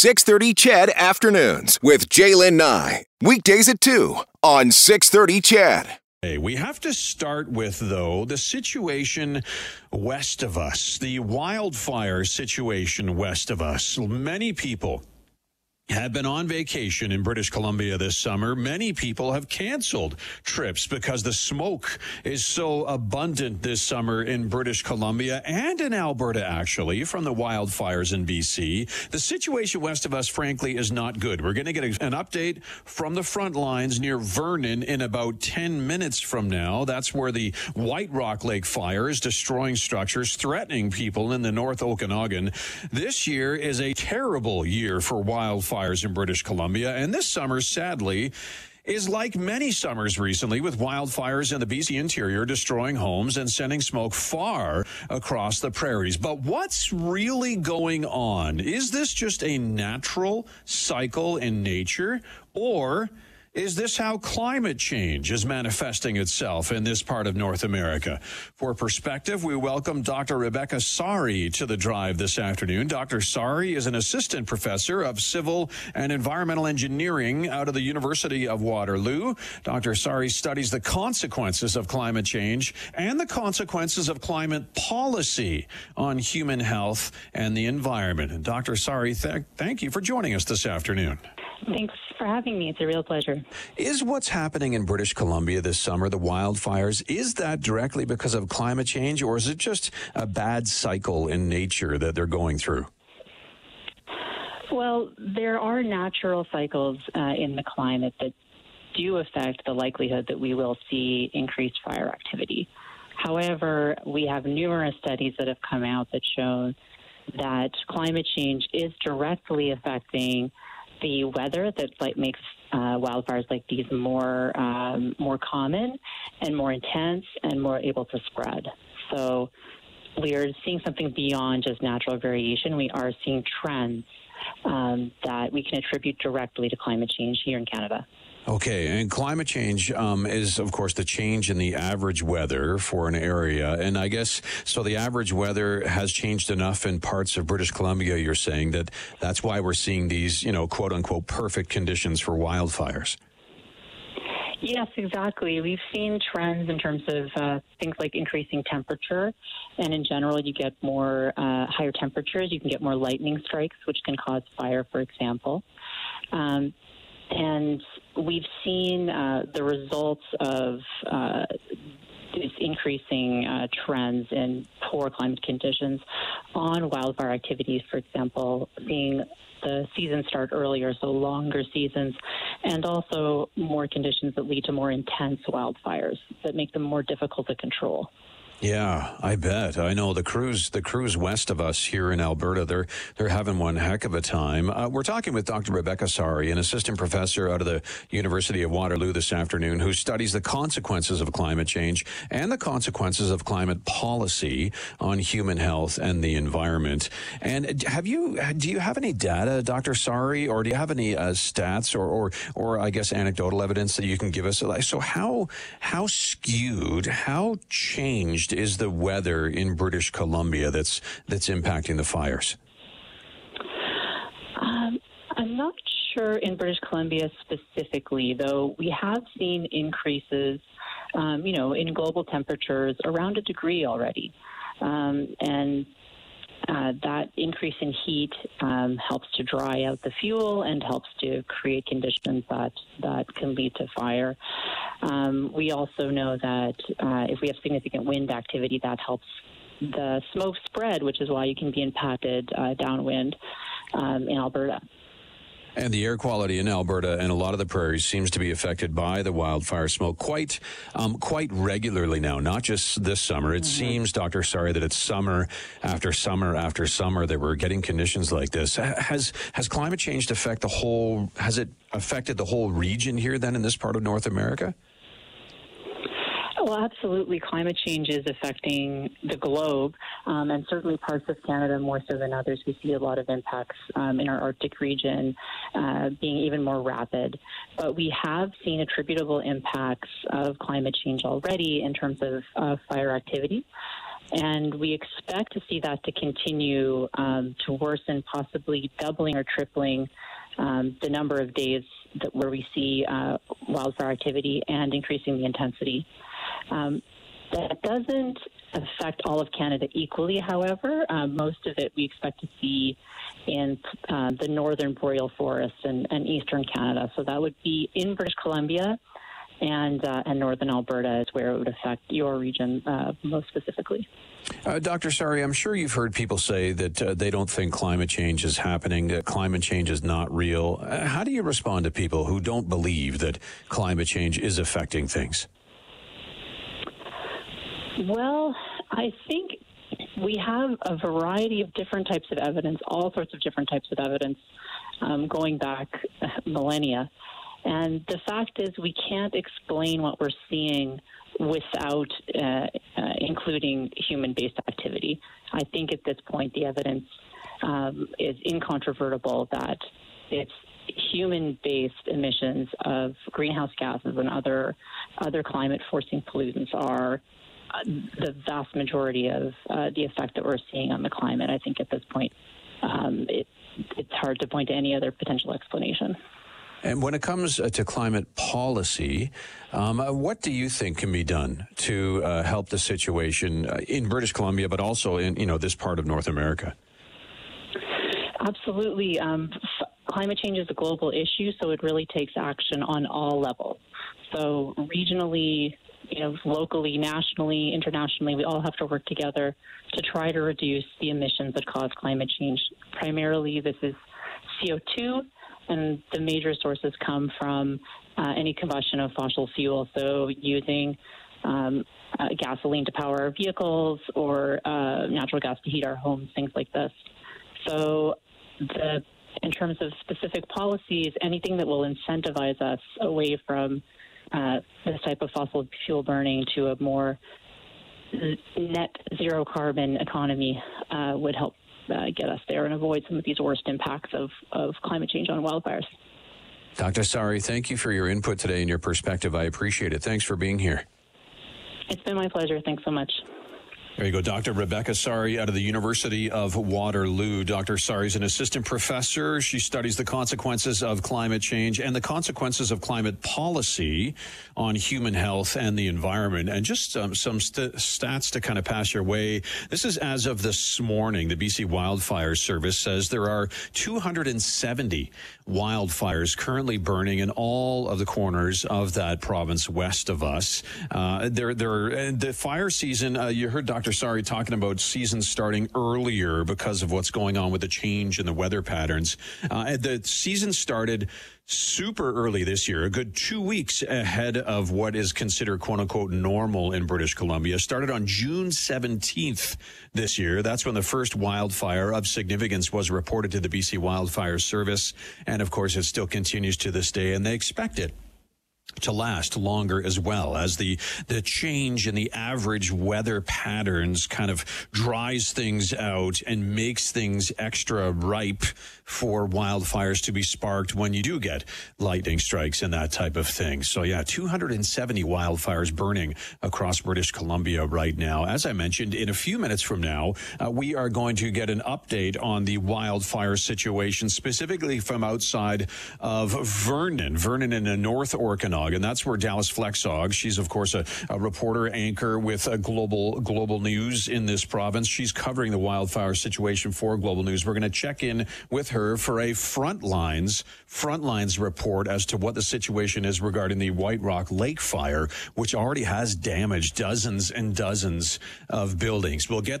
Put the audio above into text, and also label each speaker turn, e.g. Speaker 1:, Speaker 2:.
Speaker 1: 630 CHED Afternoons with Jaylen Nye. Weekdays at 2 on 630 CHED.
Speaker 2: Hey, we have to start with, though, the situation west of us, the wildfire situation west of us. Many people have been on vacation in British Columbia this summer. Many people have canceled trips because the smoke is so abundant this summer in British Columbia and in Alberta, actually, from the wildfires in BC. The situation west of us, frankly, is not good. We're going to get an update from the front lines near Vernon in about 10 minutes from now. That's where the White Rock Lake fire is destroying structures, threatening people in the North Okanagan. This year is a terrible year for wildfires wildfires in British Columbia. And this summer, sadly, is like many summers recently with wildfires in the BC interior destroying homes and sending smoke far across the prairies. But what's really going on? Is this just a natural cycle in nature or is this how climate change is manifesting itself in this part of North America? For perspective, we welcome Dr. Rebecca Saari to the drive this afternoon. Dr. Saari is an assistant professor of civil and environmental engineering out of the University of Waterloo. Dr. Saari studies the consequences of climate change and the consequences of climate policy on human health and the environment. And Dr. Saari, th- thank you for joining us this afternoon.
Speaker 3: Thanks for having me. It's a real pleasure.
Speaker 2: Is what's happening in British Columbia this summer, the wildfires, is that directly because of climate change or is it just a bad cycle in nature that they're going through?
Speaker 3: Well, there are natural cycles uh, in the climate that do affect the likelihood that we will see increased fire activity. However, we have numerous studies that have come out that show that climate change is directly affecting the weather that like makes uh, wildfires like these more um, more common and more intense and more able to spread. So we are seeing something beyond just natural variation. We are seeing trends um, that we can attribute directly to climate change here in Canada.
Speaker 2: Okay, and climate change um, is, of course, the change in the average weather for an area. And I guess so the average weather has changed enough in parts of British Columbia, you're saying, that that's why we're seeing these, you know, quote unquote, perfect conditions for wildfires.
Speaker 3: Yes, exactly. We've seen trends in terms of uh, things like increasing temperature, and in general, you get more uh, higher temperatures. You can get more lightning strikes, which can cause fire, for example. Um, and we've seen uh, the results of uh, these increasing uh, trends in poor climate conditions on wildfire activities, for example, seeing the season start earlier, so longer seasons, and also more conditions that lead to more intense wildfires that make them more difficult to control.
Speaker 2: Yeah, I bet. I know the crews, the crews west of us here in Alberta, they're they're having one heck of a time. Uh, we're talking with Dr. Rebecca Saari, an assistant professor out of the University of Waterloo this afternoon, who studies the consequences of climate change and the consequences of climate policy on human health and the environment. And have you do you have any data, Dr. Saari, or do you have any uh, stats or, or or I guess anecdotal evidence that you can give us? So how how skewed, how changed changed is the weather in British Columbia that's that's impacting the fires?
Speaker 3: Um, I'm not sure in British Columbia specifically, though we have seen increases, um, you know, in global temperatures around a degree already. Um, and uh, that increase in heat um, helps to dry out the fuel and helps to create conditions that, that can lead to fire. Um, we also know that uh, if we have significant wind activity, that helps the smoke spread, which is why you can be impacted uh, downwind um, in Alberta.
Speaker 2: And the air quality in Alberta and a lot of the prairies seems to be affected by the wildfire smoke quite, um, quite regularly now. Not just this summer. It mm-hmm. seems, Doctor, Saari, that it's summer after summer after summer that we're getting conditions like this. Has has climate change affect the whole? Has it affected the whole region here then in this part of North America?
Speaker 3: Well, absolutely. Climate change is affecting the globe, um, and certainly parts of Canada more so than others. We see a lot of impacts um, in our Arctic region uh, being even more rapid. But we have seen attributable impacts of climate change already in terms of uh, fire activity. And we expect to see that to continue um, to worsen, possibly doubling or tripling um, the number of days that where we see uh, wildfire activity and increasing the intensity. Um, that doesn't affect all of Canada equally, however. Uh, most of it we expect to see in uh, the northern boreal forests and, and, eastern Canada. So that would be in British Columbia and uh, and northern Alberta is where it would affect your region uh, most specifically.
Speaker 2: Uh, Dr. Saari, I'm sure you've heard people say that uh, they don't think climate change is happening, that climate change is not real. How do you respond to people who don't believe that climate change is affecting things?
Speaker 3: Well, I think we have a variety of different types of evidence, all sorts of different types of evidence um, going back millennia. And the fact is, we can't explain what we're seeing without uh, uh, including human based activity. I think at this point, the evidence um, is incontrovertible that it's human based emissions of greenhouse gases and other, other climate forcing pollutants are the vast majority of uh, the effect that we're seeing on the climate. I think at this point, um, it, it's hard to point to any other potential explanation.
Speaker 2: And when it comes uh, to climate policy, um, uh, what do you think can be done to uh, help the situation uh, in British Columbia, but also in you know this part of North America?
Speaker 3: Absolutely. Um, f- climate change is a global issue, so it really takes action on all levels. So regionally, you know, locally, nationally, internationally, we all have to work together to try to reduce the emissions that cause climate change. Primarily, this is CO2 and the major sources come from uh, any combustion of fossil fuel. So using um, uh, gasoline to power our vehicles or uh, natural gas to heat our homes, things like this. So the in terms of specific policies, anything that will incentivize us away from uh, this type of fossil fuel burning to a more net zero carbon economy uh, would help uh, get us there and avoid some of these worst impacts of, of climate change on wildfires.
Speaker 2: Dr. Saari, thank you for your input today and your perspective. I appreciate it. Thanks for being here.
Speaker 3: It's been my pleasure. Thanks so much.
Speaker 2: There you go, Dr. Rebecca Saari out of the University of Waterloo. Dr. Saari is an assistant professor. She studies the consequences of climate change and the consequences of climate policy on human health and the environment. And just um, some st- stats to kind of pass your way. This is as of this morning. The BC Wildfire Service says there are 270 wildfires currently burning in all of the corners of that province west of us. Uh, there, there, the fire season. Uh, you heard Dr. Saari talking about seasons starting earlier because of what's going on with the change in the weather patterns. Uh, the season started super early this year, a good two weeks ahead of what is considered quote unquote normal in British Columbia. Started on June 17th this year. That's when the first wildfire of significance was reported to the BC Wildfire Service. And of course, it still continues to this day, and they expect it to last longer as well as the the change in the average weather patterns kind of dries things out and makes things extra ripe for wildfires to be sparked when you do get lightning strikes and that type of thing. So yeah, 270 wildfires burning across British Columbia right now. As I mentioned, in a few minutes from now, uh, we are going to get an update on the wildfire situation, specifically from outside of Vernon, Vernon in the North Okanagan, and that's where Dallas Flexhaug. She's of course a, a reporter anchor with a global global news in this province. She's covering the wildfire situation for Global News. We're going to check in with her for a Frontlines Frontlines report as to what the situation is regarding the White Rock Lake fire, which already has damaged dozens and dozens of buildings. We'll get